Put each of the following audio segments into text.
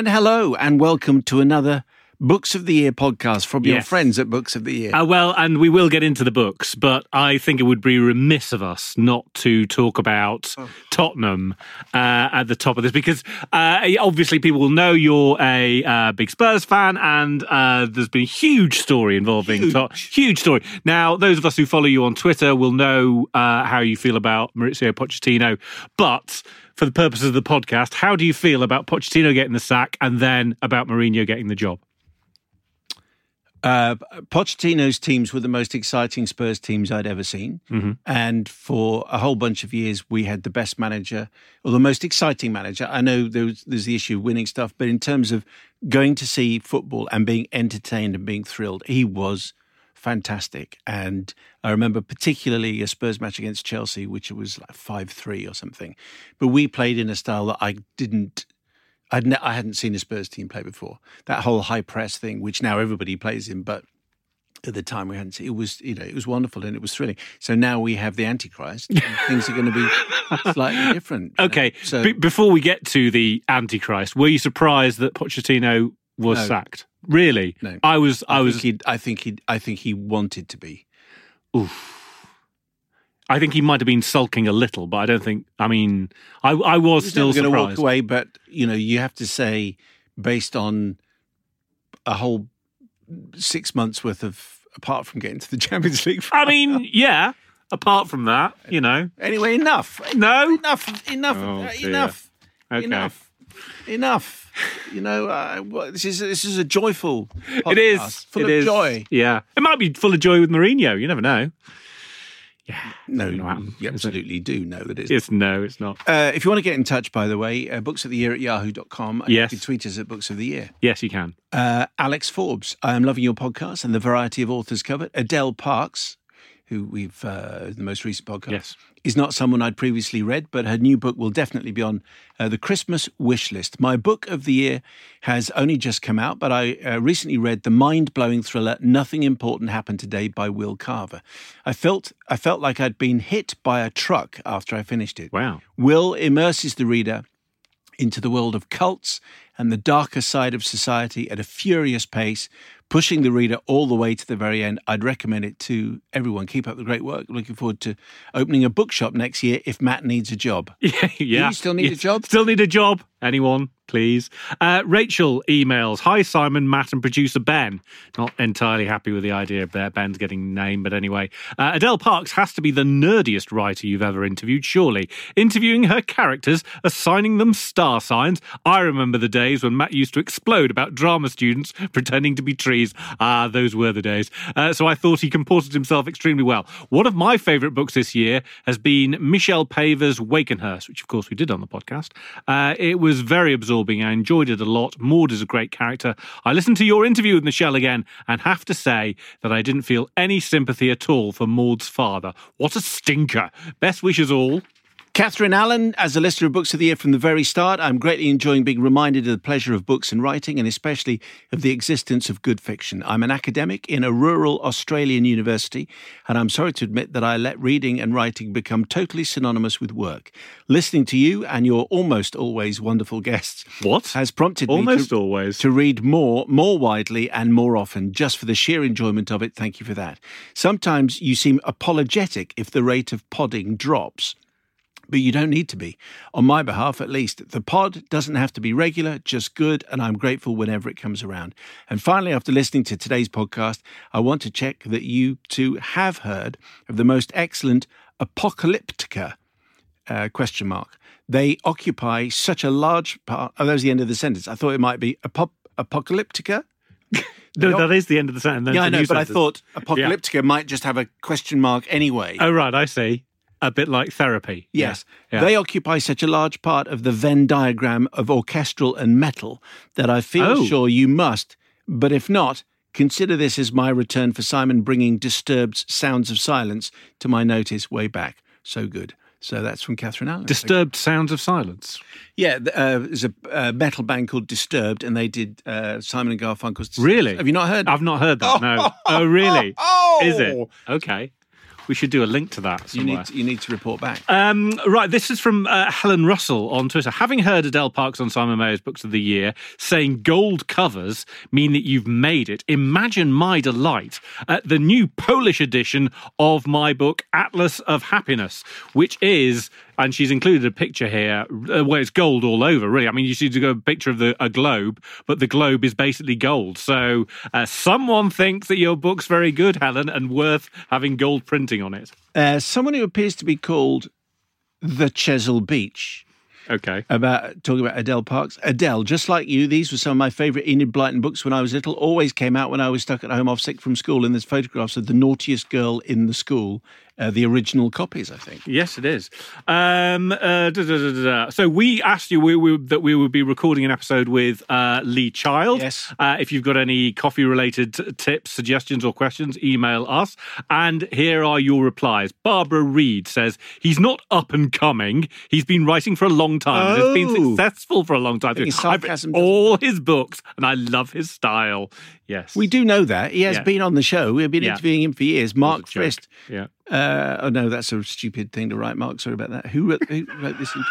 And hello, and welcome to another Books of the Year podcast from your friends at Books of the Year. Uh, well, and we will get into the books, but I think it would be remiss of us not to talk about Oh. Tottenham uh, at the top of this because uh, obviously people will know you're a uh, big Spurs fan, and uh, there's been a huge story involving Huge. Tot- huge story. Now, those of us who follow you on Twitter will know uh, how you feel about Mauricio Pochettino, but. For the purposes of the podcast, how do you feel about Pochettino getting the sack and then about Mourinho getting the job? Uh, Pochettino's teams were the most exciting Spurs teams I'd ever seen. Mm-hmm. And for a whole bunch of years, we had the best manager or the most exciting manager. I know there's, there's the issue of winning stuff, but in terms of going to see football and being entertained and being thrilled, he was fantastic. And I remember particularly a Spurs match against Chelsea, which was like 5 3 or something. But we played in a style that I didn't I'd ne- I hadn't seen a Spurs team play before. That whole high press thing, which now everybody plays in, but at the time we hadn't seen. It was you know it was wonderful and it was thrilling. So now we have the Antichrist. and things are going to be slightly different. you know. Okay, so be- before we get to the Antichrist, were you surprised that Pochettino was No. sacked? Really? No. I was. I, I, was. think I think he I think he wanted to be. Oof. I think he might have been sulking a little, but I don't think. I mean, I, I was He's still going to walk away, but you know you have to say based on a whole six months worth of apart from getting to the Champions League. I mean, yeah. Apart from that, you know, anyway, enough. no. enough, enough, Oh, enough, Okay. enough, enough. You know, uh, this is this is a joyful. It is full it of is. joy. Yeah, it might be full of joy with Mourinho. You never know. Yeah, No, happen, you absolutely do know that it's. it's no, it's not. Uh, if you want to get in touch, by the way, uh, books of the year at yahoo.com. and Yes. You can tweet us at books of the year. Yes, you can. Uh, Alex Forbes, I am loving your podcast and the variety of authors covered. Adele Parks, who we've, uh, the most recent podcast, Yes. is not someone I'd previously read, but her new book will definitely be on uh, the Christmas wish list. My book of the year has only just come out, but I uh, recently read the mind-blowing thriller "Nothing Important Happened Today" by Will Carver. I felt I felt like I'd been hit by a truck after I finished it. Wow. Will immerses the reader into the world of cults and the darker side of society at a furious pace, pushing the reader all the way to the very end. I'd recommend it to everyone. Keep up the great work. Looking forward to opening a bookshop next year if Matt needs a job. Yeah, yeah. you still need a job? Still need a job. Anyone? please. Uh, Rachel emails Hi, Simon, Matt, and producer Ben. Not entirely happy with the idea of Ben's getting named, but anyway. Uh, Adele Parks has to be the nerdiest writer you've ever interviewed, surely. Interviewing her characters, assigning them star signs. I remember the days when Matt used to explode about drama students pretending to be trees. Ah, those were the days. Uh, so I thought he comported himself extremely well. One of my favourite books this year has been Michelle Paver's Wakenhyrst, which of course we did on the podcast. Uh, it was very absorbing. I enjoyed it a lot. Maud is a great character. I listened to your interview with Michelle again and have to say that I didn't feel any sympathy at all for Maud's father. What a stinker. Best wishes all. Catherine Allen, as a listener of Books of the Year from the very start, I'm greatly enjoying being reminded of the pleasure of books and writing, and especially of the existence of good fiction. I'm an academic in a rural Australian university, and I'm sorry to admit that I let reading and writing become totally synonymous with work. Listening to you and your almost always wonderful guests what has prompted almost me to, always to read more, more widely, and more often, just for the sheer enjoyment of it. Thank you for that. Sometimes you seem apologetic if the rate of podding drops but you don't need to be. On my behalf, at least, the pod doesn't have to be regular, just good, and I'm grateful whenever it comes around. And finally, after listening to today's podcast, I want to check that you too have heard of the most excellent apocalyptica uh, question mark. They occupy such a large part. Oh, that was the end of the sentence. I thought it might be apop- apocalyptica. no, that is the end of the sentence. Yeah, I know, but sentence. I thought apocalyptica yeah. might just have a question mark anyway. Oh, right, I see a bit like therapy. Yes. Yeah. They occupy such a large part of the Venn diagram of orchestral and metal that I feel oh. sure you must, but if not, consider this as my return for Simon bringing disturbed sounds of silence to my notice way back. So good. So that's from Catherine Allen. Disturbed Sounds of Silence. Yeah, uh, there's a uh, metal band called Disturbed, and they did uh, Simon and Garfunkel's. Really? Have you not heard? I've not heard that. Oh, no. Oh, really? Oh, is it? Okay. We should do a link to that. Somewhere. You need to, you need to report back. Um, right, this is from uh, Helen Russell on Twitter. Having heard Adele Parks on Simon Mayo's Books of the Year saying gold covers mean that you've made it, imagine my delight at the new Polish edition of my book Atlas of Happiness, which is and she's included a picture here uh, where it's gold all over. Really, I mean, you see to go a picture of the a globe, but the globe is basically gold. So uh, someone thinks that your book's very good, Helen, and worth having gold printing on it. Uh, someone who appears to be called the Chesil Beach. Okay. About talking about Adele Parks. Adele, just like you, these were some of my favourite Enid Blyton books when I was little. Always came out when I was stuck at home off sick from school. And there's photographs of the naughtiest girl in the school uh, the original copies, I think. Yes, it is. Um, uh, da, da, da, so we asked you we, we, that we would be recording an episode with uh, Lee Child. Yes. Uh, if you've got any coffee-related tips, suggestions, or questions, email us. And here are your replies. Barbara Reed says he's not up and coming. He's been writing for a long time. Oh. Has been successful for a long time. I've read all his books, and I love his style. Yes. We do know that. He has yeah. been on the show. We've been yeah. interviewing him for years. Mark Frist. Yeah. Uh, oh, no, that's a stupid thing to write, Mark. Sorry about that. Who wrote, who wrote this? Into,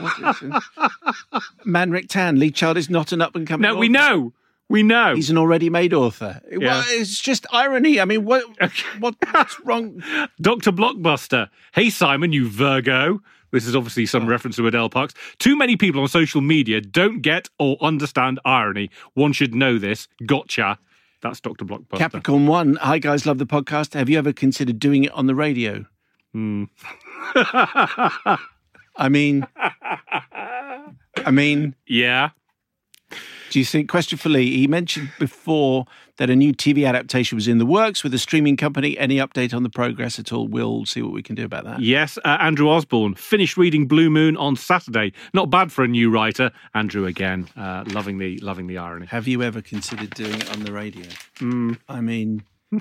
what is it? Tan. Lee Child is not an up and coming No, author. we know. We know. He's an already made author. Yeah. Well, it's just irony. I mean, what, what what's wrong? Dr. Blockbuster. Hey, Simon, you Virgo. This is obviously some oh. reference to Adele Parks. Too many people on social media don't get or understand irony. One should know this. Gotcha. That's Dr. Blockbuster. Capricorn One. Hi, guys. Love the podcast. Have you ever considered doing it on the radio? Hmm. I mean, I mean, yeah. Do you think, question for Lee, he mentioned before that a new TV adaptation was in the works with a streaming company. Any update on the progress at all? We'll see what we can do about that. Yes, uh, Andrew Osborne finished reading Blue Moon on Saturday. Not bad for a new writer. Andrew again, uh, loving the loving the irony. Have you ever considered doing it on the radio? Mm. I mean,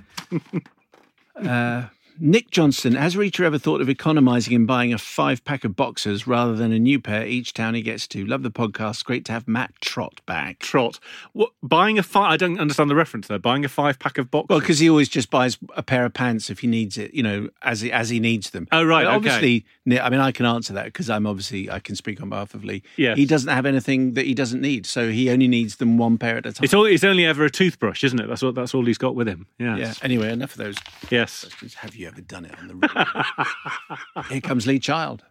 uh, Nick Johnston, has Reacher ever thought of economising and buying a five pack of boxers rather than a new pair each town he gets to? Love the podcast. Great to have Matt Trot back. Trot. What, buying a five, I don't understand the reference there. Buying a five pack of boxers? Well, because he always just buys a pair of pants if he needs it, you know, as he, as he needs them. Oh, right. But obviously, okay. I mean, I can answer that because I'm obviously, I can speak on behalf of Lee. Yes. He doesn't have anything that he doesn't need. So he only needs them one pair at a time. It's, all, it's only ever a toothbrush, isn't it? That's, what, that's all he's got with him. Yes. Yeah. Anyway, enough of those. Yes. Questions. Have you ever done it on the Here comes Lee Child.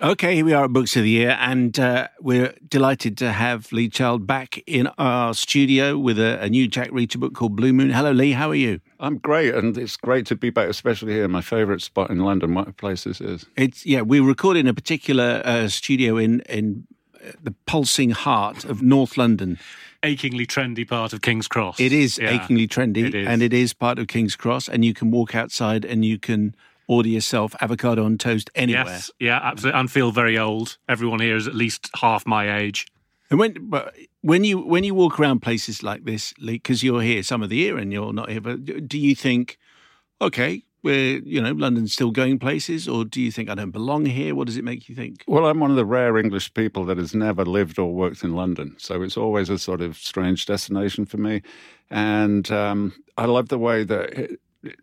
Okay, here we are at Books of the Year, and uh, we're delighted to have Lee Child back in our studio with a, a, new Jack Reacher book called Blue Moon. Hello, Lee. How are you? I'm great, and it's great to be back, especially here, my favourite spot in London. What a place this is! It's yeah. We record in a particular uh, studio in in uh, the pulsing heart of North London. Achingly trendy part of King's Cross. It is yeah, achingly trendy, it is. and it is part of King's Cross. And you can walk outside and you can order yourself avocado on toast anywhere. Yes, yeah, absolutely. And feel very old. Everyone here is at least half my age. And when but when you when you walk around places like this, because you're here some of the year and you're not here, but do you think, okay, we're you know London's still going places, or do you think I don't belong here? What does it make you think? Well, I'm one of the rare English people that has never lived or worked in London, so it's always a sort of strange destination for me, and um, I love the way that. It,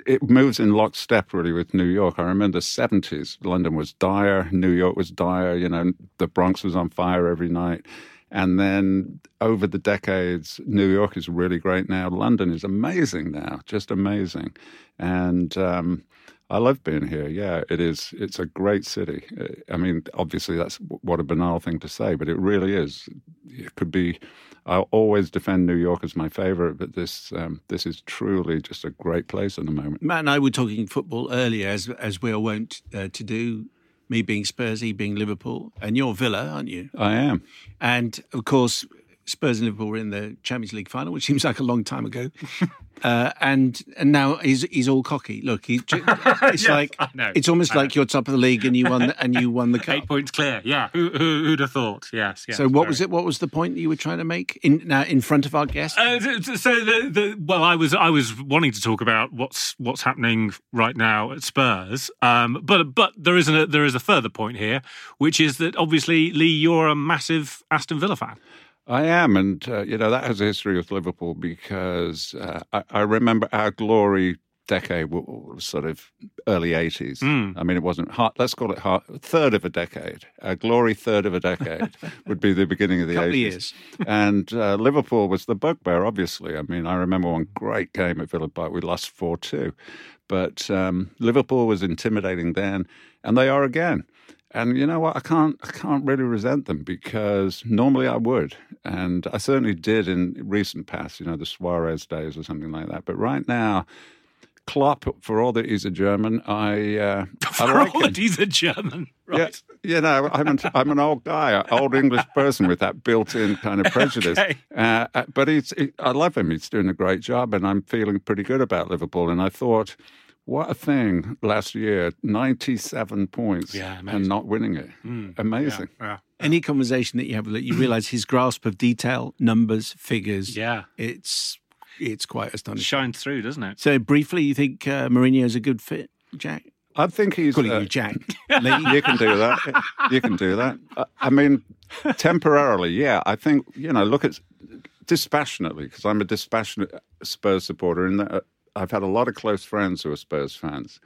it moves in lockstep really with New York. I remember the 70s, London was dire, New York was dire, you know, the Bronx was on fire every night. And then over the decades, New York is really great now. London is amazing now, just amazing. And um, I love being here. Yeah, it is. It's a great city. I mean, obviously, that's what a banal thing to say, but it really is. It could be I always defend New York as my favorite, but this um, this is truly just a great place at the moment. Matt and I were talking football earlier, as as we are wont uh, to do. Me being Spursy, being Liverpool, and you're Villa, aren't you? I am. And of course, Spurs and Liverpool were in the Champions League final, which seems like a long time ago. Uh, and and now he's he's all cocky. Look, he, it's yes, like it's almost like you're top of the league and you won the, and you won the cup. Eight points clear. Yeah, who, who would have thought? Yes. yes so what very. was it? What was the point you were trying to make in now in front of our guests? Uh, so the, the well, I was I was wanting to talk about what's what's happening right now at Spurs. Um, but but there is a there is a further point here, which is that obviously Lee, you're a massive Aston Villa fan. I am, and uh, you know that has a history with Liverpool because uh, I, I, remember our glory decade was sort of early 80s. Mm. I mean, it wasn't hard, let's call it hard, third of a decade. Our glory third of a decade would be the beginning of the 80s. And uh, Liverpool was the bugbear, obviously. I mean, I remember one great game at Villa Park. We lost 4 2. But um, Liverpool was intimidating then, and they are again. And you know what? I can't I can't really resent them because normally I would, and I certainly did in recent past. You know, the Suarez days or something like that. But right now, Klopp, for all that he's a German, I uh, for I like all that he's a German, right? Yeah, you know, I'm an, I'm an old guy, an old English person with that built-in kind of prejudice. okay. uh, but he's, he, I love him. He's doing a great job, and I'm feeling pretty good about Liverpool. And I thought what a thing last year 97 points yeah, and not winning it. Mm, amazing. Yeah, yeah. Any conversation that you have, that you realize his grasp of detail, numbers, figures. Yeah. It's it's quite astonishing. Shines through, doesn't it? So, briefly, you think uh, Mourinho is a good fit, Jack? I think he's. Calling uh, you Jack. you can do that. You can do that. I mean, temporarily, yeah. I think, you know, look at dispassionately, because I'm a dispassionate Spurs supporter, and uh, I've had a lot of close friends who are Spurs fans.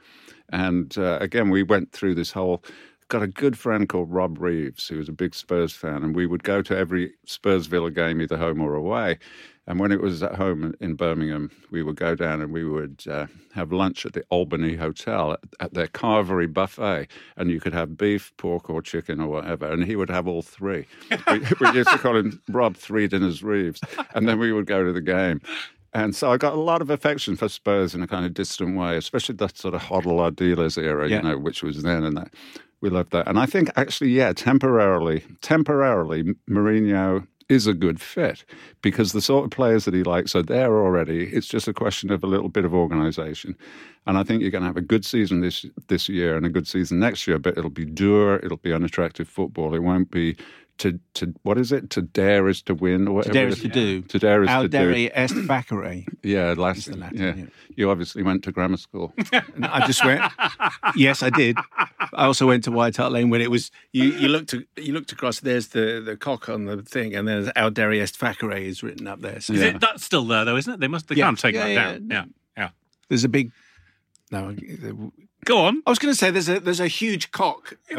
And uh, again, we went through this whole. Got a good friend called Rob Reeves, who was a big Spurs fan, and we would go to every Spurs Villa game, either home or away. And when it was at home in Birmingham, we would go down and we would uh, have lunch at the Albany Hotel at, at, their carvery buffet. And you could have beef, pork, or chicken or whatever. And he would have all three. we, we, used to call him Rob Three Dinners Reeves. And then we would go to the game. And so I got a lot of affection for Spurs in a kind of distant way, especially that sort of Hoddle Ardiles era, yeah. you know, which was then and that. We loved that. And I think actually, yeah, temporarily, temporarily, Mourinho is a good fit because the sort of players that he likes are there already. It's just a question of a little bit of organisation. And I think you're going to have a good season this this year and a good season next year, but it'll be dour, it'll be unattractive football. It won't be to to what is it? To dare is to win, or whatever. To dare is to do. To dare is to do. est facere. Yeah, last. Latin, yeah. yeah. you obviously went to grammar school. I just went. yes, I did. I also went to White Hart Lane when it was. You, you looked you looked across. There's the, the cock on the thing, and there's Audere est facere is written up there. So. Is it, that's still there though, isn't it? They must. They yeah. can't take yeah, that yeah. down. Yeah, yeah. There's a big. No, Go on. I was going to say there's a there's a huge cock.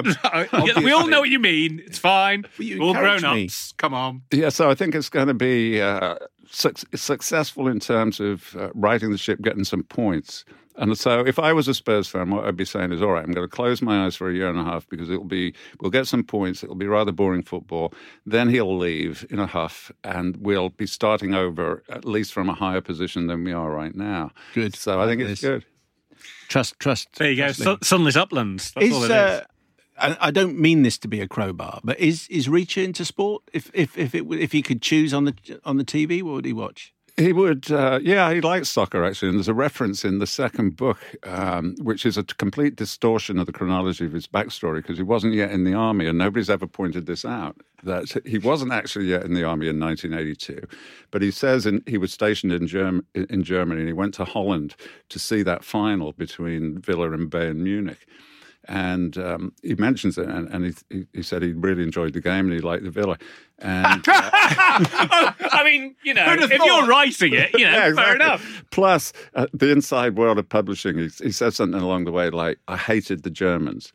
we all know what you mean. It's fine. you all grown me. ups. Come on. Yeah, so I think it's going to be uh, suc successful in terms of uh, righting the ship, getting some points. And so, if I was a Spurs fan, what I'd be saying is, all right, I'm going to close my eyes for a year and a half because it'll be, we'll get some points. It'll be rather boring football. Then he'll leave in a huff, and we'll be starting over at least from a higher position than we are right now. Good. So I think it's good. Trust, trust. There you go. trust. Sun- sunlit uplands. That's all Is, it is. uh, I, I don't mean this to be a crowbar, but is is Reacher into sport? If if if it if he could choose on the on the TV, what would he watch? He would, uh, yeah, he likes soccer actually. And there's a reference in the second book, um, which is a complete distortion of the chronology of his backstory because he wasn't yet in the army, and nobody's ever pointed this out. That he wasn't actually yet in the army in 1982, but he says in, he was stationed in, Germ- in Germany and he went to Holland to see that final between Villa and Bayern Munich. And um, he mentions it, and, and he, he, he said he really enjoyed the game and he liked the Villa. And uh, I mean, you know, if you're writing it, you know, Yeah, fair enough. Plus, uh, the inside world of publishing, he, he says something along the way like, I hated the Germans.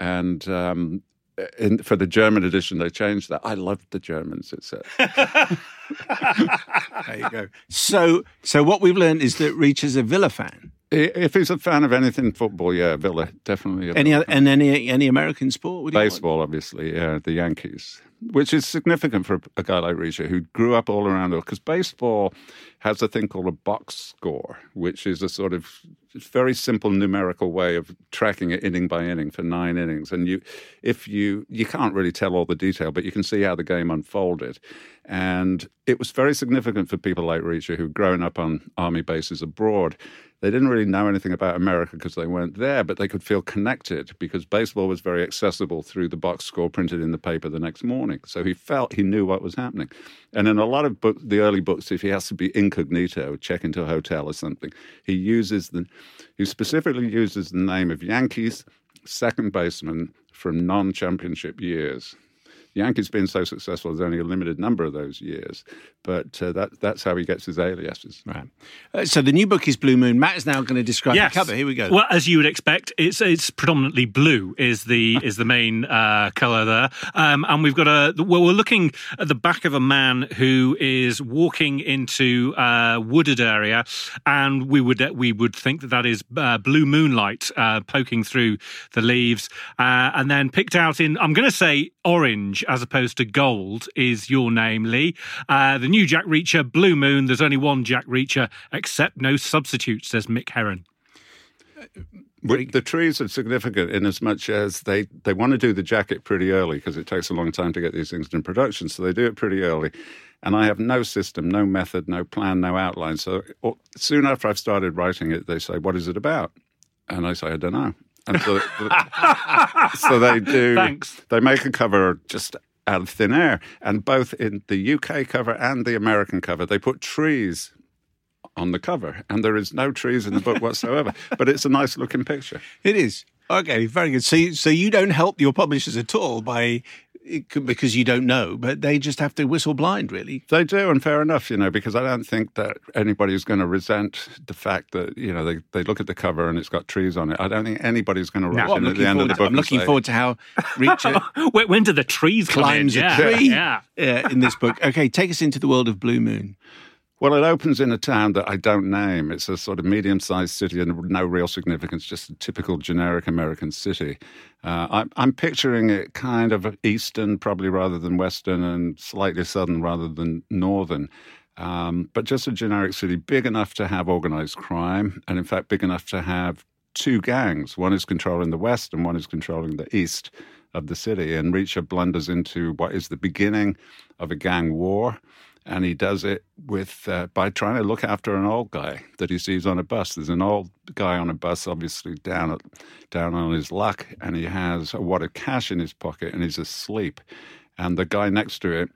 And um, in, for the German edition, they changed that. I loved the Germans, it said. There you go. So so what we've learned is that Reacher's a Villa fan. If he's a fan of anything football, yeah, Villa, definitely. A Any other, and any any American sport? Would he watch? Baseball, obviously, yeah, the Yankees, which is significant for a guy like Reacher who grew up all around. Because baseball has a thing called a box score, which is a sort of very simple numerical way of tracking it inning by inning for nine innings. And you, if you, you can't really tell all the detail, but you can see how the game unfolded. And it was very significant for people like Reacher who'd grown up on army bases abroad. They didn't really know anything about America because they weren't there, but they could feel connected because baseball was very accessible through the box score printed in the paper the next morning. So he felt he knew what was happening. And in a lot of book, the early books, if he has to be incognito, check into a hotel or something, he uses the, he specifically uses the name of Yankees second baseman from non-championship years. Yankees been so successful, there's only a limited number of those years, but uh, that, that's how he gets his aliases. Right. Uh, so the new book is Blue Moon. Matt is now going to describe Yes. the cover. Here we go. Well, as you would expect, it's it's predominantly blue is the is the main uh, color there, um, and we've got a well, we're looking at the back of a man who is walking into a wooded area, and we would we would think that that is uh, blue moonlight uh, poking through the leaves, uh, and then picked out in I'm going to say orange as opposed to gold is your name, Lee. Uh, the new Jack Reacher, Blue Moon. There's only one Jack Reacher, except no substitute, says Mick Herron. The trees are significant in as much as they, they want to do the jacket pretty early because it takes a long time to get these things in production. So they do it pretty early. And I have no system, no method, no plan, no outline. So soon after I've started writing it, they say, What is it about? And I say, I don't know. And so, so they do. Thanks. They make a cover just out of thin air. And both in the UK cover and the American cover, they put trees on the cover. And there is no trees in the book whatsoever. but it's a nice looking picture. It is. Okay, very good. So, you- so you don't help your publishers at all by could- because you don't know, but they just have to whistle blind, really. They do, and fair enough, you know, because I don't think that anybody's going to resent the fact that, you know, they, they look at the cover and it's got trees on it. I don't think anybody's going to rush Well, I'm in at looking, the end of the to, book. I'm looking say, forward to how Reacher when, when do the trees come in? climbs a Yeah, tree Yeah. uh, in this book. Okay, take us into the world of Blue Moon. Well, it opens in a town that I don't name. It's a sort of medium sized city and no real significance, just a typical generic American city. Uh, I'm, I'm picturing it kind of eastern, probably rather than western, and slightly southern rather than northern. Um, but just a generic city, big enough to have organized crime, and in fact, big enough to have two gangs. One is controlling the west, and one is controlling the east of the city. And Reacher blunders into what is the beginning of a gang war and he does it with uh, by trying to look after an old guy that he sees on a bus. There's an old guy on a bus, obviously down at, down on his luck, and he has a wad of cash in his pocket, and he's asleep. And the guy next to it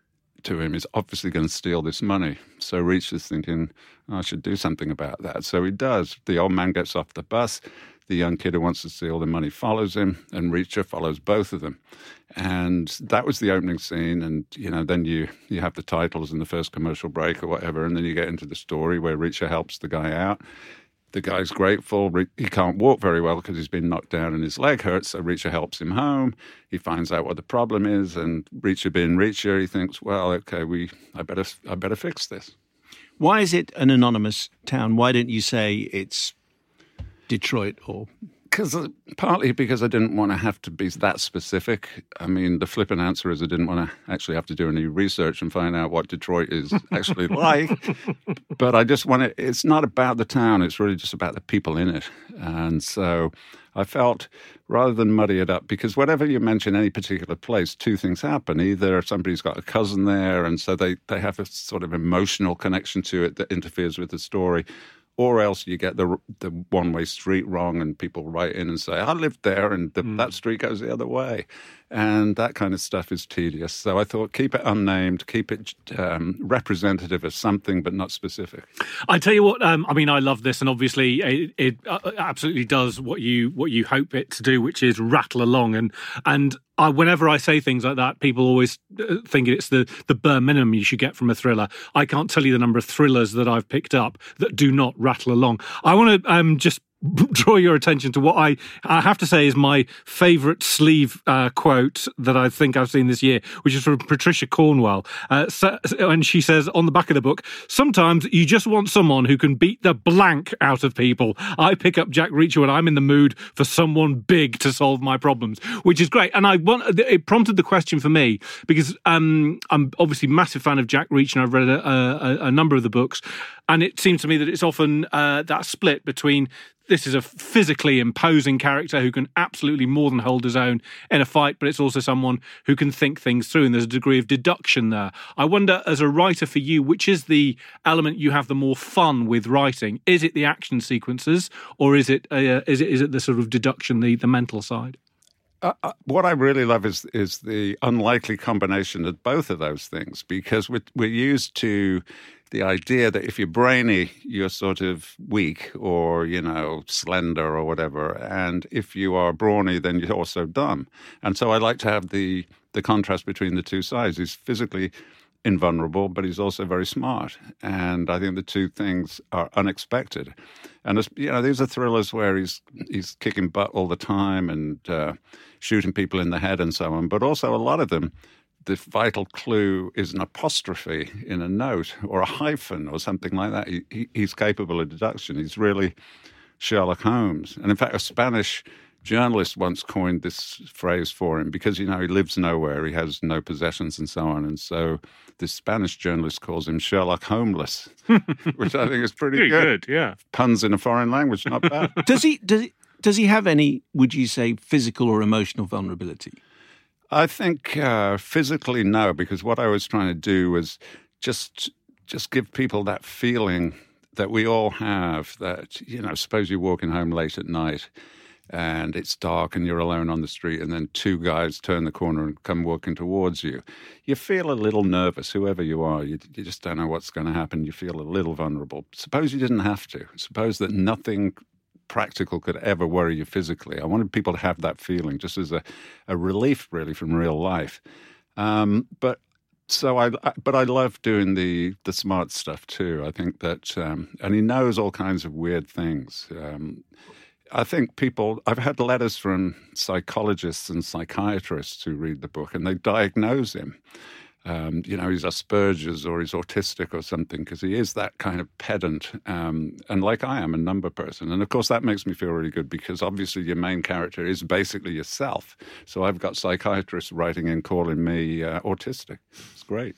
to him is obviously going to steal this money. So Reach is thinking, "Oh, I should do something about that. So he does. The old man gets off the bus. The young kid who wants to steal the money follows him, and Reacher follows both of them. And that was the opening scene. And, you know, then you, you have the titles and the first commercial break or whatever. And then you get into the story where Reacher helps the guy out. the guy's grateful. He can't walk very well because he's been knocked down and his leg hurts. So Reacher helps him home. He finds out what the problem is, and Reacher being Reacher, he thinks, "Well, okay, we, I better, I better fix this." Why is it an anonymous town? Why don't you say it's Detroit or because uh, partly because I didn't want to have to be that specific. I mean, the flippant answer is I didn't want to actually have to do any research and find out what Detroit is actually like. But I just want to. It's not about the town. It's really just about the people in it. And so I felt rather than muddy it up, because whenever you mention any particular place, two things happen. Either somebody's got a cousin there, and so they they have a sort of emotional connection to it that interferes with the story or else you get the the one way street wrong, and people write in and say, "I lived there, and the, mm. that street goes the other way," and that kind of stuff is tedious. So I thought, keep it unnamed, keep it um, representative of something, but not specific. I tell you what, um, I mean, I love this, and obviously, it, it uh, absolutely does what you what you hope it to do, which is rattle along, and and I, whenever I say things like that, people always uh, think it's the, the bare minimum you should get from a thriller. I can't tell you the number of thrillers that I've picked up that do not rattle along. I want to um, just draw your attention to what I, I have to say is my favourite sleeve uh, quote that I think I've seen this year, which is from Patricia Cornwell. Uh, and she says on the back of the book, sometimes you just want someone who can beat the blank out of people. I pick up Jack Reacher when I'm in the mood for someone big to solve my problems, which is great. And I want it prompted the question for me because um, I'm obviously massive fan of Jack Reacher and I've read a, a, a number of the books. And it seems to me that it's often uh, that split between this is a physically imposing character who can absolutely more than hold his own in a fight, but it's also someone who can think things through, and there's a degree of deduction there. I wonder, as a writer for you, which is the element you have the more fun with writing? Is it the action sequences, or is it uh, is it is it the sort of deduction, the the mental side? Uh, uh, what I really love is is the unlikely combination of both of those things because we're, we're used to the idea that if you're brainy, you're sort of weak or, you know, slender or whatever. And if you are brawny, then you're also dumb. And so I like to have the, the contrast between the two sides. He's physically invulnerable, but he's also very smart. And I think the two things are unexpected. And you know, these are thrillers where he's he's kicking butt all the time and uh, shooting people in the head and so on. But also, a lot of them the vital clue is an apostrophe in a note or a hyphen or something like that. He, he, he's capable of deduction. He's really Sherlock Holmes. And in fact, a Spanish journalist once coined this phrase for him because, you know, he lives nowhere, he has no possessions and so on. And so this Spanish journalist calls him Sherlock Homeless, which I think is pretty, pretty good. good. Yeah. Puns in a foreign language, not bad. does he, does he, does he have any, would you say, physical or emotional vulnerability? I think uh, physically no, because what I was trying to do was just just give people that feeling that we all have. That you know, suppose you're walking home late at night and it's dark and you're alone on the street and then two guys turn the corner and come walking towards you you feel a little nervous whoever you are you, you just don't know what's going to happen you feel a little vulnerable suppose you didn't have to suppose that nothing practical could ever worry you physically. I wanted people to have that feeling just as a, a relief, really, from real life. Um, but so I, I, but I love doing the the smart stuff too. I think that, um, and he knows all kinds of weird things. Um, I think people. I've had letters from psychologists and psychiatrists who read the book, and they diagnose him um, you know, he's Asperger's or he's autistic or something, because he is that kind of pedant. Um, and like I am, a number person. And of course, that makes me feel really good because obviously your main character is basically yourself. So I've got psychiatrists writing and calling me uh, autistic. It's great.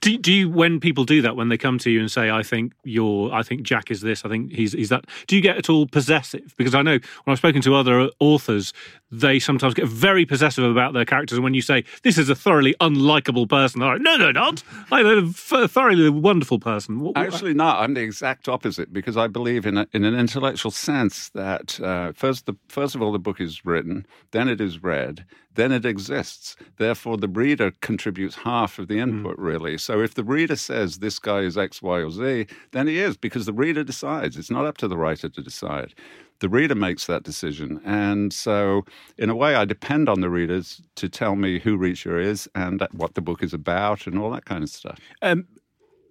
Do, do you when people do that when they come to you and say I think you're I think Jack is this I think he's he's that do you get at all possessive? Because I know when I've spoken to other authors they sometimes get very possessive about their characters. And when you say this is a thoroughly unlikable person they're like no no not. I'm a thoroughly wonderful person. Actually not I'm the exact opposite because I believe in a, in an intellectual sense that uh, first the first of all the book is written then it is read then it exists. Therefore, the reader contributes half of the hmm. input, mm. really. So if the reader says this guy is X, Y, or Z, then he is, because the reader decides. It's not up to the writer to decide. The reader makes that decision. And so, in a way, I depend on the readers to tell me who Reacher is and what the book is about and all that kind of stuff. Um,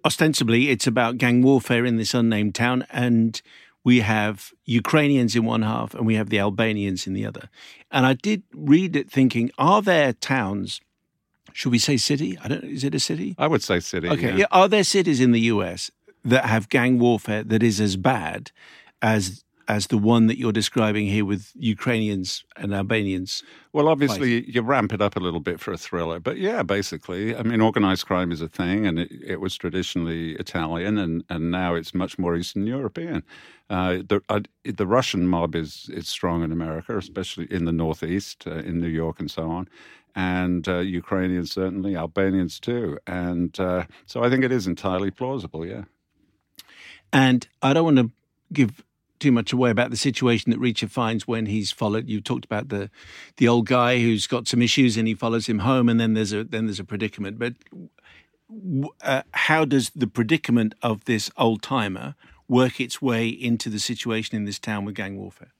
ostensibly, it's about gang warfare in this unnamed town. And we have Ukrainians in one half and we have the Albanians in the other. And I did read it thinking, are there towns, should we say city? I don't is it a city? I would say city. Okay. yeah. Yeah. Are there cities in the US that have gang warfare that is as bad as as the one that you're describing here with Ukrainians and Albanians? Well, obviously, you ramp it up a little bit for a thriller, but yeah, basically, I mean, organized crime is a thing, and it, it was traditionally Italian, and, and now it's much more Eastern European. Uh, the uh, the Russian mob is is strong in America, especially in the Northeast, uh, in New York, and so on. And uh, Ukrainians certainly, Albanians too, and uh, so I think it is entirely plausible. Yeah. And I don't want to give too much away about the situation that Reacher finds when he's followed. You talked about the the old guy who's got some issues and he follows him home, and then there's a then there's a predicament. But uh, how does the predicament of this old timer work its way into the situation in this town with gang warfare?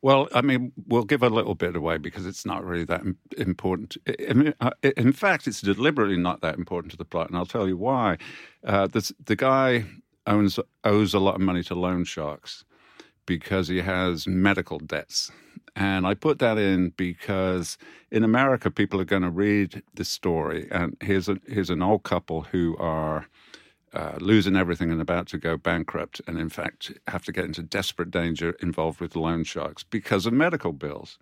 Well, I mean, we'll give a little bit away because it's not really that important. Uh, In fact, it's deliberately not that important to the plot, and I'll tell you why. Uh, this, the guy owns owes a lot of money to loan sharks because he has medical debts. And I put that in because in America, people are going to read this story. And here's, a, here's an old couple who are uh, losing everything and about to go bankrupt, and in fact, have to get into desperate danger involved with loan sharks because of medical bills.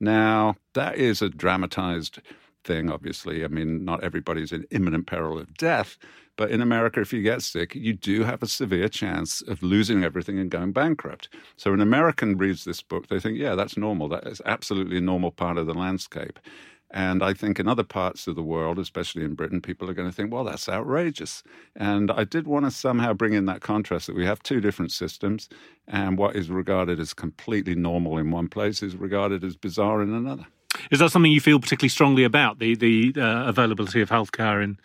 Now, that is a dramatized thing, obviously. I mean, not everybody's in imminent peril of death, but in America, if you get sick, you do have a severe chance of losing everything and going bankrupt. So, an American reads this book, they think, yeah, that's normal. That is absolutely a normal part of the landscape. And I think in other parts of the world, especially in Britain, people are going to think, well, that's outrageous. And I did want to somehow bring in that contrast that we have two different systems, and what is regarded as completely normal in one place is regarded as bizarre in another. Is that something you feel particularly strongly about the the uh, availability of healthcare in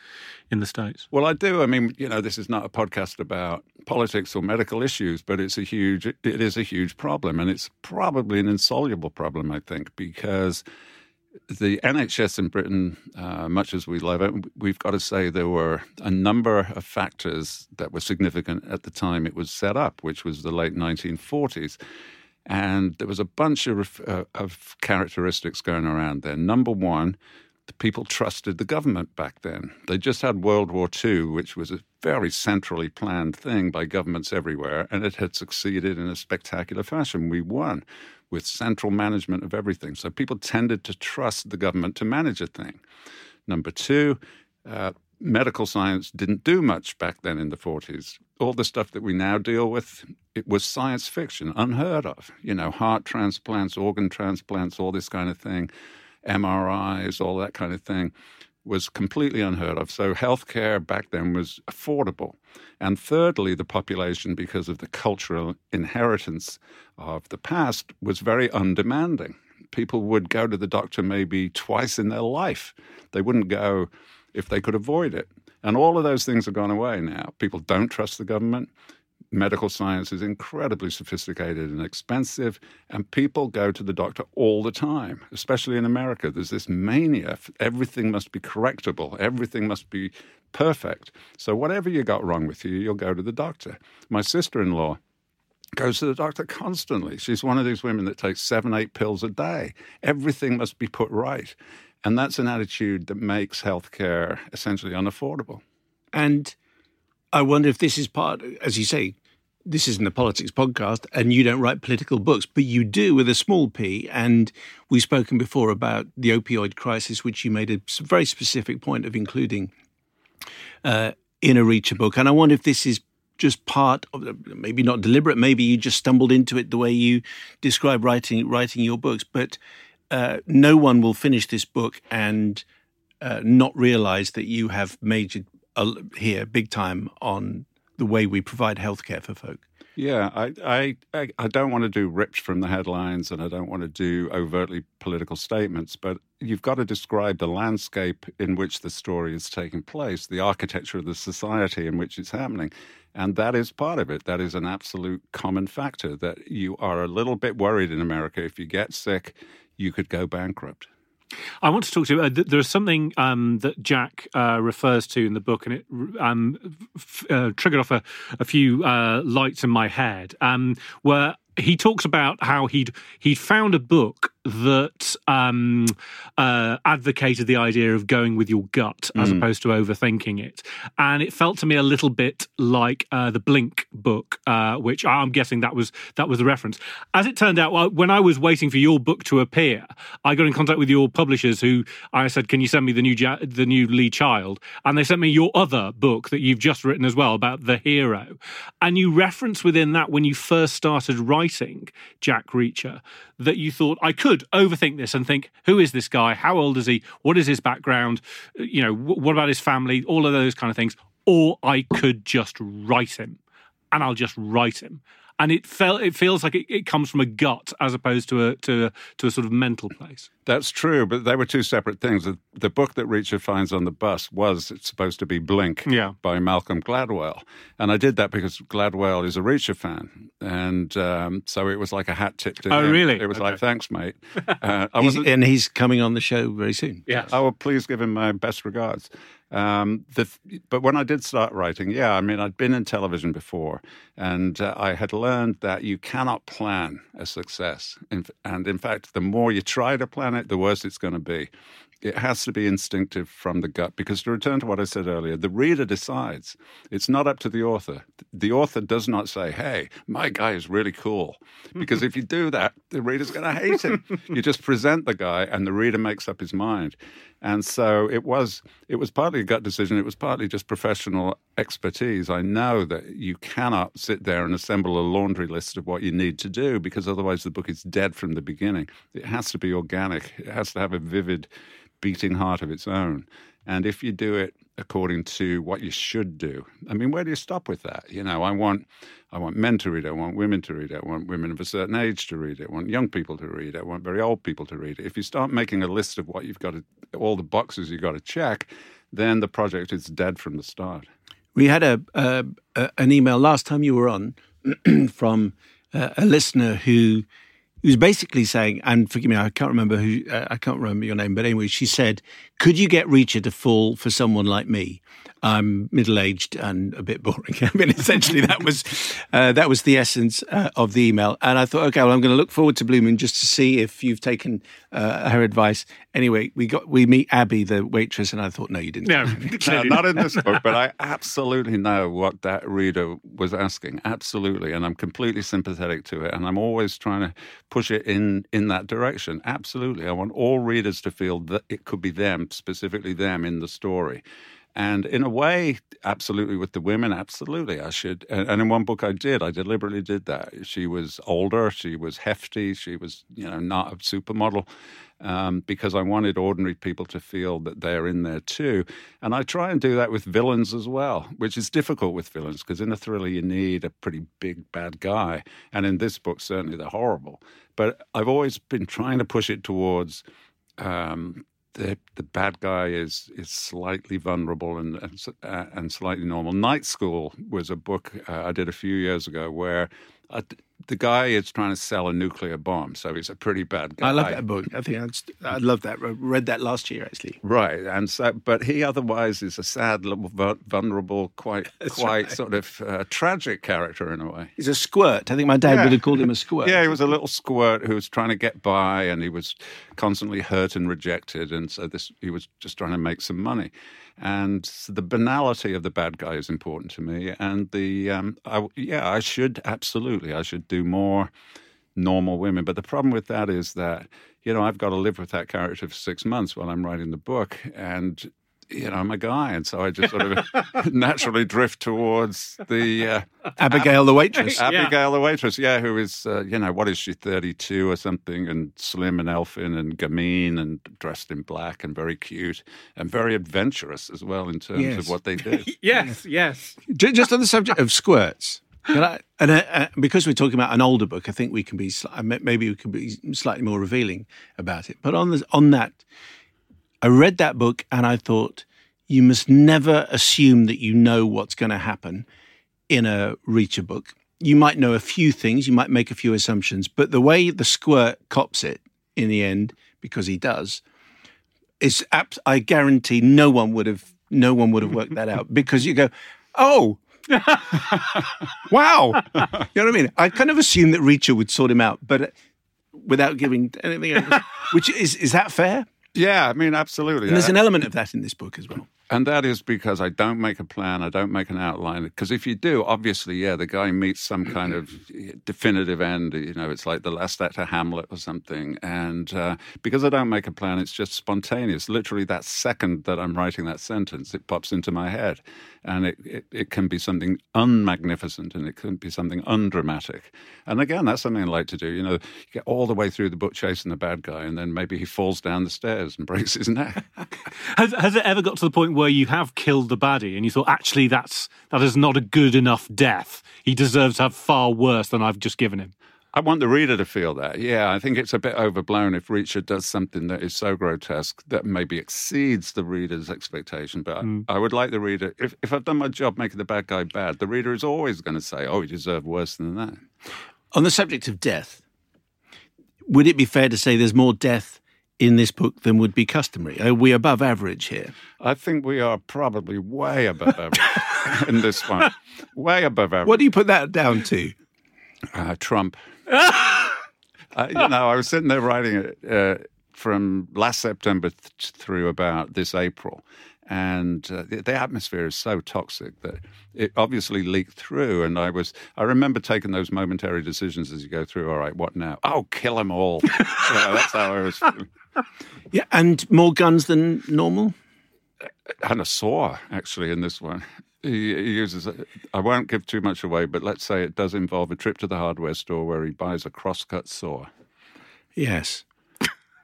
in the states? Well, I do. I mean, you know, this is not a podcast about politics or medical issues, but it's a huge it is a huge problem, and it's probably an insoluble problem. I think because the NHS in Britain, uh, much as we love it, we've got to say there were a number of factors that were significant at the time it was set up, which was the late 1940s. And there was a bunch of, uh, of characteristics going around there. Number one, the people trusted the government back then. They just had World War II, which was a very centrally planned thing by governments everywhere, and it had succeeded in a spectacular fashion. We won with central management of everything. So people tended to trust the government to manage a thing. Number two, uh, medical science didn't do much back then in the 40s. All the stuff that we now deal with, it was science fiction, unheard of. You know, heart transplants, organ transplants, all this kind of thing, MRIs, all that kind of thing was completely unheard of. So healthcare back then was affordable. And thirdly, the population, because of the cultural inheritance of the past, was very undemanding. People would go to the doctor maybe twice in their life. They wouldn't go if they could avoid it. And all of those things have gone away now. People don't trust the government. Medical science is incredibly sophisticated and expensive, and people go to the doctor all the time, especially in America. There's this mania. Everything must be correctable, everything must be perfect. So, whatever you got wrong with you, you'll go to the doctor. My sister in law, goes to the doctor constantly. She's one of these women that takes seven, eight pills a day. Everything must be put right. And that's an attitude that makes healthcare essentially unaffordable. And I wonder if this is part, as you say, this isn't a politics podcast and you don't write political books, but you do with a small p. And we've spoken before about the opioid crisis, which you made a very specific point of including uh, in a Reacher book. And I wonder if this is just part of maybe not deliberate, maybe you just stumbled into it the way you describe writing writing your books. But uh, no one will finish this book and uh, not realize that you have majored uh, here big time on the way we provide healthcare for folk. Yeah, I, I, I, don't want to do ripped from the headlines and I don't want to do overtly political statements, but you've got to describe the landscape in which the story is taking place, the architecture of the society in which it's happening. And that is part of it. That is an absolute common factor that you are a little bit worried in America. If you get sick, you could go bankrupt. I want to talk to you. Uh, th- there's something um, that Jack uh, refers to in the book, and it um, f- uh, triggered off a, a few uh, lights in my head. Um, where he talks about how he'd he'd found a book that um, uh, advocated the idea of going with your gut as Mm. opposed to overthinking it, and it felt to me a little bit like uh, the Blink book, uh, which I'm guessing that was that was the reference. As it turned out, when I was waiting for your book to appear, I got in contact with your publishers, who I said, "Can you send me the new ja- the new Lee Child?" And they sent me your other book that you've just written as well about the hero, and you reference within that when you first started writing Jack Reacher that you thought I could overthink this and think, who is this guy? How old is he? What is his background? You know, wh- what about his family? All of those kind of things. Or I could just write him, and I'll just write him. And it felt it feels like it, it comes from a gut as opposed to a to a, to a sort of mental place. That's true, but they were two separate things. The, the book that Reacher finds on the bus was it's supposed to be Blink Yeah. by Malcolm Gladwell. And I did that because Gladwell is a Reacher fan. And um, so it was like a hat tip to Oh, him. really? It was Okay. like, thanks, mate. Uh, I He's, wasn't, and he's coming on the show very soon. Yeah. I will please give him my best regards. Um, the, but when I did start writing, yeah, I mean, I'd been in television before, and uh, I had learned that you cannot plan a success. And in fact, the more you try to plan it, the worse it's going to be. It has to be instinctive from the gut because, to return to what I said earlier, the reader decides. It's not up to the author. The author does not say, hey, my guy is really cool. Because if you do that, the reader's going to hate him. you just present the guy, and the reader makes up his mind. And so it was. It was partly a gut decision. It was partly just professional expertise. I know that you cannot sit there and assemble a laundry list of what you need to do because otherwise the book is dead from the beginning. It has to be organic. It has to have a vivid, beating heart of its own. And if you do it according to what you should do, I mean, where do you stop with that? You know, I want, I want men to read it. I want women to read it. I want women of a certain age to read it. I want young people to read it. I want very old people to read it. If you start making a list of what you've got to, all the boxes you've got to check, then the project is dead from the start. We had a, a an email last time you were on from uh, a listener who who's basically saying, and forgive me, I can't remember who, uh, I can't remember your name, but anyway, she said, "Could you get Reacher to fall for someone like me? I'm middle aged and a bit boring." I mean, essentially, that was uh, that was the essence uh, of the email. And I thought, okay, well, I'm going to look forward to Blue Moon just to see if you've taken uh, her advice. Anyway, we got we meet Abby, the waitress, and I thought, no, you didn't. No, No, not in this book, but I absolutely know what that reader was asking. Absolutely, and I'm completely sympathetic to it, and I'm always trying to push it in in that direction. Absolutely, I want all readers to feel that it could be them, specifically them, in the story. And in a way, absolutely with the women, absolutely, I should. And, in one book, I did. I deliberately did that. She was older, she was hefty, she was, you know, not a supermodel um, because I wanted ordinary people to feel that they're in there too. And I try and do that with villains as well, which is difficult with villains because in a thriller you need a pretty big bad guy. And in this book, certainly they're horrible. But I've always been trying to push it towards. Um, the the bad guy is is slightly vulnerable and and, uh, and slightly normal. Night School was a book uh, I did a few years ago where uh, the guy is trying to sell a nuclear bomb, so he's a pretty bad guy. I love that book. I think I, just, I love that. I read that last year actually. Right, and so, but he otherwise is a sad, little, vu- vulnerable, quite, quite sort of uh, tragic character in a way. He's a squirt. I think my dad Yeah. would have called him a squirt. Yeah, he was a little squirt who was trying to get by, and he was constantly hurt and rejected, and so this he was just trying to make some money. And so the banality of the bad guy is important to me, and the um, I, yeah, I should absolutely, I should do more normal women. But the problem with that is that you know I've got to live with that character for six months while I'm writing the book, and you know I'm a guy, and so I just sort of naturally drift towards the. Uh, Abigail the waitress. Abigail the waitress, yeah, who is, uh, you know, what is she, 32 or something, and slim and elfin and gamine and dressed in black and very cute and very adventurous as well in terms Yes. of what they do. yes, yes. Ju- Just on the subject of squirts, can I, and uh, uh, because we're talking about an older book, I think we can be sli- uh, maybe we can be slightly more revealing about it. But on the, on that, I read that book and I thought you must never assume that you know what's going to happen in a Reacher book. You might know a few things, you might make a few assumptions, but the way the squirt cops it in the end, because he does, It's abs- I guarantee no one would have no one would have worked that out because you go, oh. wow, you know what I mean. I kind of assumed that Reacher would sort him out, but without giving anything. Else. Which is is that fair? Yeah, I mean, absolutely. And there's an element of that in this book as well. And that is because I don't make a plan, I don't make an outline. Because if you do, obviously, yeah, the guy meets some kind of definitive end. You know, it's like the last act of Hamlet or something. And uh, because I don't make a plan, it's just spontaneous. Literally, that second that I'm writing that sentence, it pops into my head. And it, it, it can be something unmagnificent and it can be something undramatic. And again, that's something I like to do. You know, you get all the way through the book chasing the bad guy, and then maybe he falls down the stairs and breaks his neck. has, has it ever got to the point where you have killed the baddie and you thought, actually, that's that is not a good enough death. He deserves to have far worse than I've just given him. I want the reader to feel that. Yeah, I think it's a bit overblown if Reacher does something that is so grotesque that maybe exceeds the reader's expectation. But mm. I, I, would like the reader, if, if I've done my job making the bad guy bad, the reader is always going to say, oh, he deserved worse than that. On the subject of death, would it be fair to say there's more death in this book than would be customary? Are we above average here? I think we are probably way above average in this one. Way above average. What do you put that down to? Uh, Trump. uh, you know, I was sitting there writing it uh, from last September th- through about this April, and uh, the, the, atmosphere is so toxic that it obviously leaked through. And I was, I remember taking those momentary decisions as you go through. All right, what now? Oh, kill them all. that's how I was. Feeling. Yeah, and more guns than normal. And a saw, actually, in this one. He, he uses. I won't give too much away, but let's say it does involve a trip to the hardware store where he buys a crosscut saw. Yes.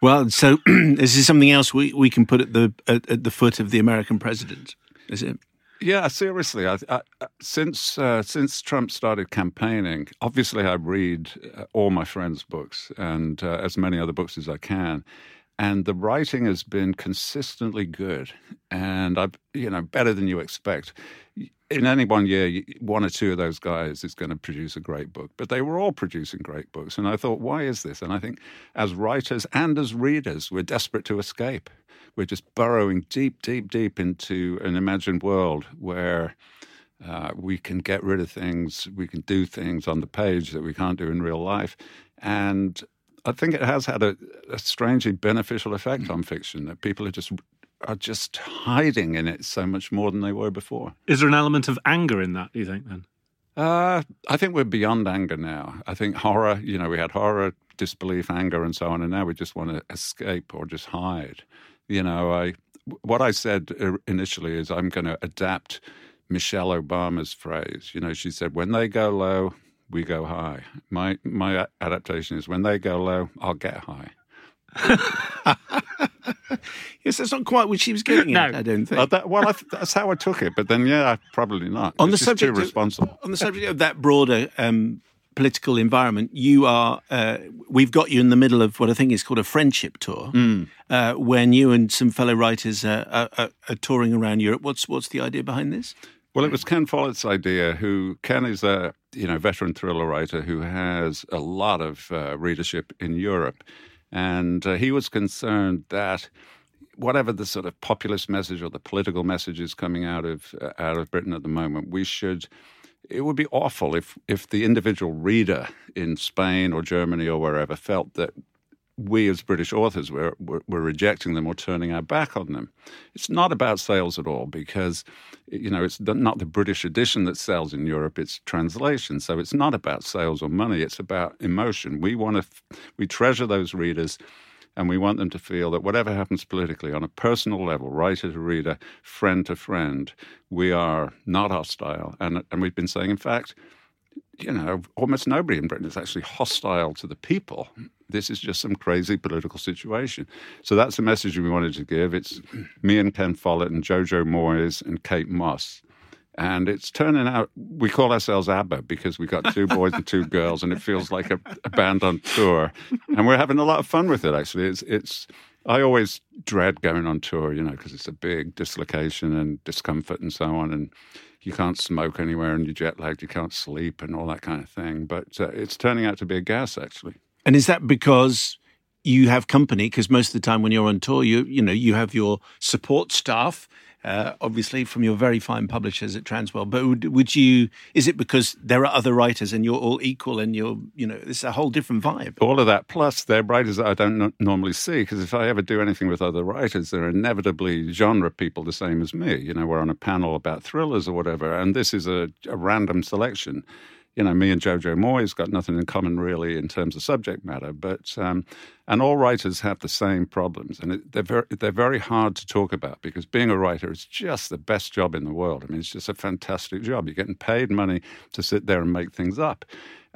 Well, so this is something else we, we can put at the at, at the foot of the American president, is it? Yeah, seriously. I, I, since uh, since Trump started campaigning, obviously I read uh, all my friends' books and uh, as many other books as I can, and the writing has been consistently good, and I, you know, better than you expect in any one year, one or two of those guys is going to produce a great book. But they were all producing great books. And I thought, why is this? And I think as writers and as readers, we're desperate to escape. We're just burrowing deep, deep, deep into an imagined world where uh, we can get rid of things, we can do things on the page that we can't do in real life. And I think it has had a, a strangely beneficial effect on fiction that people are just are just hiding in it so much more than they were before. Is there an element of anger in that, do you think, then? Uh, I think we're beyond anger now. I think horror, you know, we had horror, disbelief, anger, and so on, and now we just want to escape or just hide. You know, I what I said initially is I'm going to adapt Michelle Obama's phrase. You know, she said, "When they go low, we go high." My my adaptation is, "When they go low, I'll get high." yes, that's not quite what she was getting no. at. I don't think. Uh, that, well, th- that's how I took it, but then, yeah, probably not. On it's the subject, too responsible. Of, on the subject of that broader um, political environment, you are. Uh, we've got you in the middle of what I think is called a friendship tour, mm. uh, when you and some fellow writers are, are, are touring around Europe. What's what's the idea behind this? Well, it was Ken Follett's idea. Who Ken is a you know veteran thriller writer who has a lot of uh, readership in Europe. And uh, he was concerned that whatever the sort of populist message or the political message is coming out of uh, out of Britain at the moment, we should. It would be awful if if the individual reader in Spain or Germany or wherever felt that we as British authors were, were, were, rejecting them or turning our back on them. It's not about sales at all because, you know, it's not the British edition that sells in Europe, it's translation. So it's not about sales or money, it's about emotion. We want to, we treasure those readers and we want them to feel that whatever happens politically on a personal level, writer to reader, friend to friend, we are not hostile. And, and we've been saying, in fact, you know, almost nobody in Britain is actually hostile to the people. This is just some crazy political situation. So that's the message we wanted to give. It's me and Ken Follett and Jojo Moyes and Kate Mosse. And it's turning out, we call ourselves ABBA because we've got two boys and two girls, and it feels like a, a band on tour. And we're having a lot of fun with it, actually. It's, it's I always dread going on tour, you know, because it's a big dislocation and discomfort and so on. And you can't smoke anywhere and you're jet lagged, you can't sleep and all that kind of thing. But uh, it's turning out to be a gas, actually. And is that because you have company because most of the time when you're on tour, you you know you have your support staff. Uh, obviously, from your very fine publishers at Transworld, but would, would you? Is it because there are other writers and you're all equal and you're, you know, it's a whole different vibe? All of that, plus they're writers that I don't normally see because if I ever do anything with other writers, they're inevitably genre people the same as me. You know, we're on a panel about thrillers or whatever, and this is a, a random selection you know, me and Jojo Moyes got nothing in common really in terms of subject matter, but um, and all writers have the same problems, and it, they're very they're very hard to talk about because being a writer is just the best job in the world. I mean, it's just a fantastic job. You're getting paid money to sit there and make things up.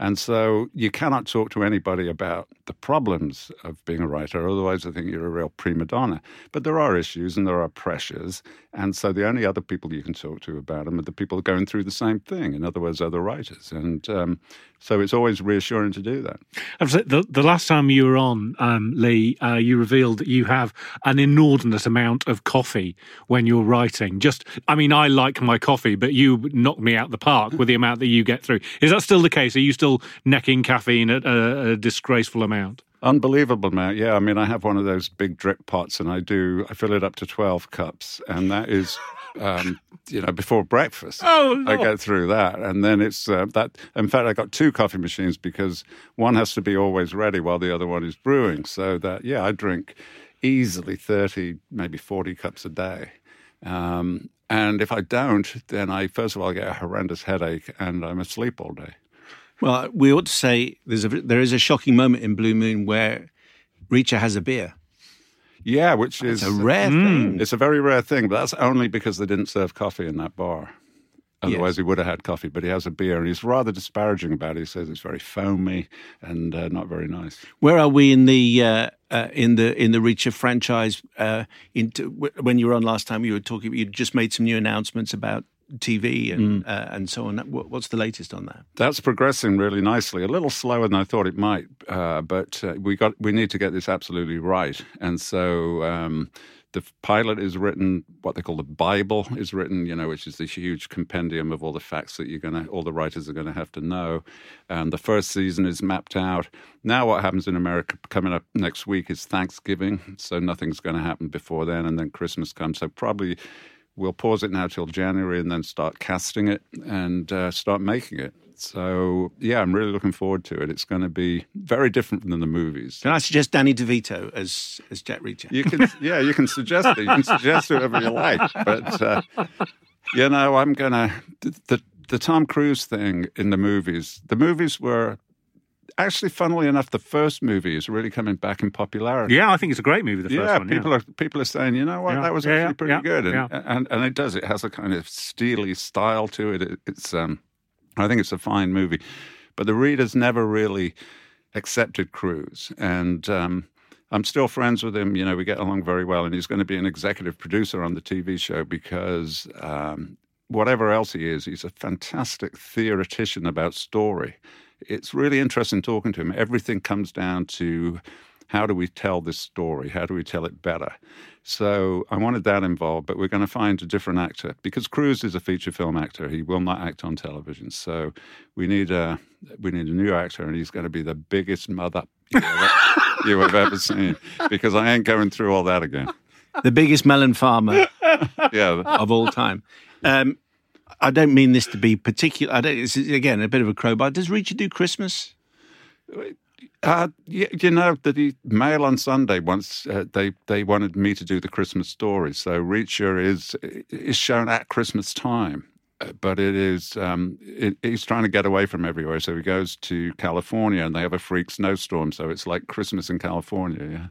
And so you cannot talk to anybody about the problems of being a writer, otherwise, I think you're a real prima donna. But there are issues and there are pressures. And so the only other people you can talk to about them are the people going through the same thing, in other words, other writers. And um, so it's always reassuring to do that. The, the last time you were on, um, Lee, uh, you revealed that you have an inordinate amount of coffee when you're writing. Just, I mean, I like my coffee, but you knock me out the park with the amount that you get through. Is that still the case? Are you still necking caffeine at a, a disgraceful amount? Unbelievable amount, yeah. I mean, I have one of those big drip pots, and I do. I fill it up to twelve cups, and that is um, you know, before breakfast. Oh, I get through that, and then it's uh, that. In fact, I got two coffee machines because one has to be always ready while the other one is brewing. So that yeah, I drink easily thirty, maybe forty cups a day. Um, and if I don't, then I first of all I get a horrendous headache, and I'm asleep all day. Well, we ought to say there's a, there is a shocking moment in Blue Moon where Reacher has a beer. Yeah, which is a rare mm, thing. It's a very rare thing, but that's only because they didn't serve coffee in that bar. Otherwise, yes. he would have had coffee, but he has a beer and he's rather disparaging about it. He says it's very foamy and uh, not very nice. Where are we in the uh, uh, in the in the Reacher franchise? Uh, into, when you were on last time, you were talking. You just made some new announcements about TV and mm. uh, and so on. What's the latest on that? That's progressing really nicely. A little slower than I thought it might, uh, but uh, we got we need to get this absolutely right. And so um, the pilot is written. What they call the Bible is written. You know, which is this huge compendium of all the facts that you're gonna, all the writers are going to have to know. And the first season is mapped out. Now, what happens in America coming up next week is Thanksgiving, so nothing's going to happen before then, and then Christmas comes. So probably we'll pause it now till January and then start casting it and uh, start making it. So yeah, I'm really looking forward to it. It's going to be very different than the movies. Can I suggest Danny DeVito as as Jack Reacher? You can, yeah, you can suggest it. You can suggest whoever you like, but uh, you know, I'm gonna the, the the Tom Cruise thing in the movies. The movies were actually, funnily enough, the first movie is really coming back in popularity. Yeah, I think it's a great movie. The first yeah, one. People yeah. are people are saying, you know what, yeah, that was yeah, actually pretty good, and, and, and it does. It has a kind of steely style to it. it it's um, I think it's a fine movie, but the readers never really accepted Cruise, and um, I'm still friends with him. You know, we get along very well, and he's going to be an executive producer on the TV show because um, whatever else he is, he's a fantastic theoretician about story it's really interesting talking to him. Everything comes down to how do we tell this story? How do we tell it better? So I wanted that involved, but we're going to find a different actor because Cruise is a feature film actor. He will not act on television. So we need a we need a new actor, and he's going to be the biggest mother you, you have ever seen because I ain't going through all that again. The biggest melon farmer, yeah, of all time. Um, I don't mean this to be particular. I don't. It's again a bit of a crowbar. Does Reacher do Christmas? Uh, you, you know, the Mail on Sunday once uh, they they wanted me to do the Christmas story. So Reacher is is shown at Christmas time, uh, but it is um, it, he's trying to get away from everywhere. So he goes to California, and they have a freak snowstorm. So it's like Christmas in California. Yeah.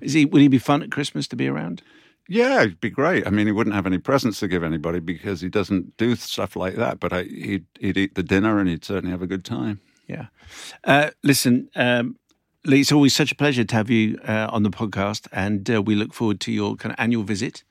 Is he? Would he be fun at Christmas to be around? Yeah, it'd be great. I mean, he wouldn't have any presents to give anybody because he doesn't do stuff like that. But I, he'd, he'd eat the dinner and he'd certainly have a good time. Yeah. Uh, listen, um, Lee, it's always such a pleasure to have you uh, on the podcast, and uh, we look forward to your kind of annual visit.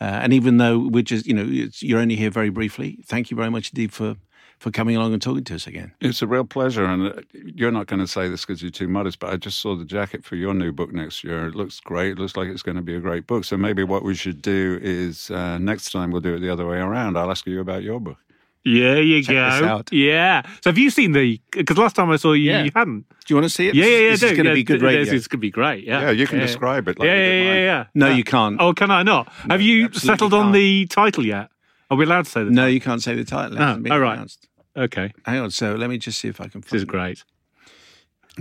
Uh, and even though we're just, you know, you're only here very briefly, thank you very much indeed for for coming along and talking to us again. It's a real pleasure. And uh, you're not going to say this because you're too modest, but I just saw the jacket for your new book next year. It looks great. It looks like it's going to be a great book. So maybe what we should do is uh, next time we'll do it the other way around. I'll ask you about your book. Yeah, you Check go. this out. Yeah. So have you seen the? Because last time I saw you, Yeah. you hadn't. Do you want to see it? Yeah, yeah, yeah. This do. is going to Yeah, be good radio. This is going to be great. Yeah. Yeah, you can describe it like yeah, yeah, yeah, yeah. No, you can't. Oh, can I not? Have you settled on can't. the title yet? Are we allowed to say the No, title? you can't say the title. It Oh, hasn't been all right. announced. Okay. Hang on. So let me just see if I can. This is find it. great.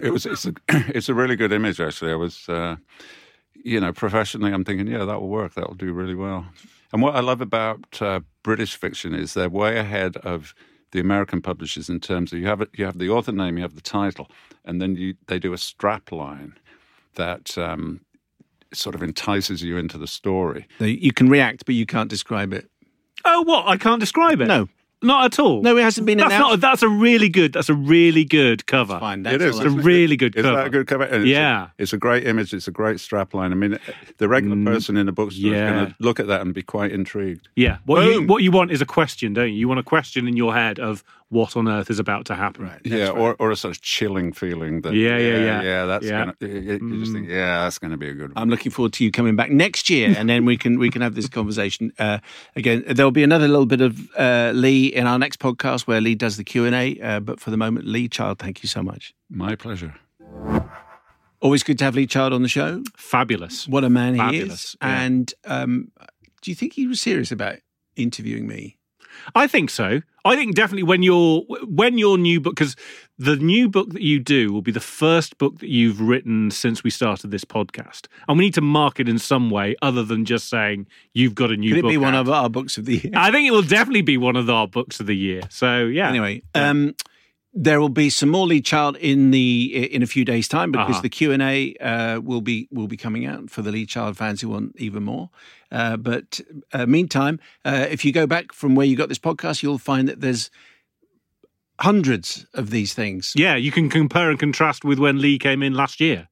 It was it's a it's a really good image actually. I was uh, you know professionally I'm thinking yeah that will work that will do really well. And what I love about uh, British fiction is they're way ahead of the American publishers in terms of you have it, you have the author name, you have the title, and then you they do a strap line that um, sort of entices you into the story. So you can react, but you can't describe it. Oh, what? I can't describe it. No. Not at all. No, it hasn't been That's announced. not. That's a really good. That's a really good cover. Fine. That's It is. It's a really good Is cover. that a good cover? And it's a- Yeah. it's a great image. It's a great strap line. I mean, the regular person in the bookstore Mm, yeah. is going to look at that and be quite intrigued. Yeah. What you what you want is a question, don't you? You want a question in your head of what on earth is about to happen. Right. yeah, or, or a sort of chilling feeling that Yeah, yeah, yeah. yeah, that's Yeah. gonna. You, you just think, yeah, that's going to be a good one. I'm looking forward to you coming back next year, and then we can we can have this conversation uh, again. There'll be another little bit of uh, Lee in our next podcast where Lee does the Q and A. Uh, but for the moment, Lee Child, thank you so much. My pleasure. Always good to have Lee Child on the show. Fabulous. What a man he Fabulous, is! yeah. And um, do you think he was serious about interviewing me? I think so. I think definitely when your when your new book because the new book that you do will be the first book that you've written since we started this podcast, and we need to mark it in some way other than just saying you've got a new Could it book. be one of our books of the year? I think it will definitely be one of our books of the year. So yeah. Anyway, um, there will be some more Lee Child in the in a few days' time because Uh-huh. the Q and A uh, will be will be coming out for the Lee Child fans who want even more. Uh, but uh, meantime, uh, if you go back from where you got this podcast, you'll find that there's hundreds of these things. Yeah, you can compare and contrast with when Lee came in last year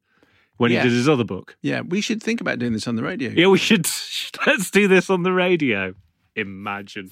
when Yeah. he did his other book. Yeah, we should think about doing this on the radio. Yeah, we should let's do this on the radio. Imagine.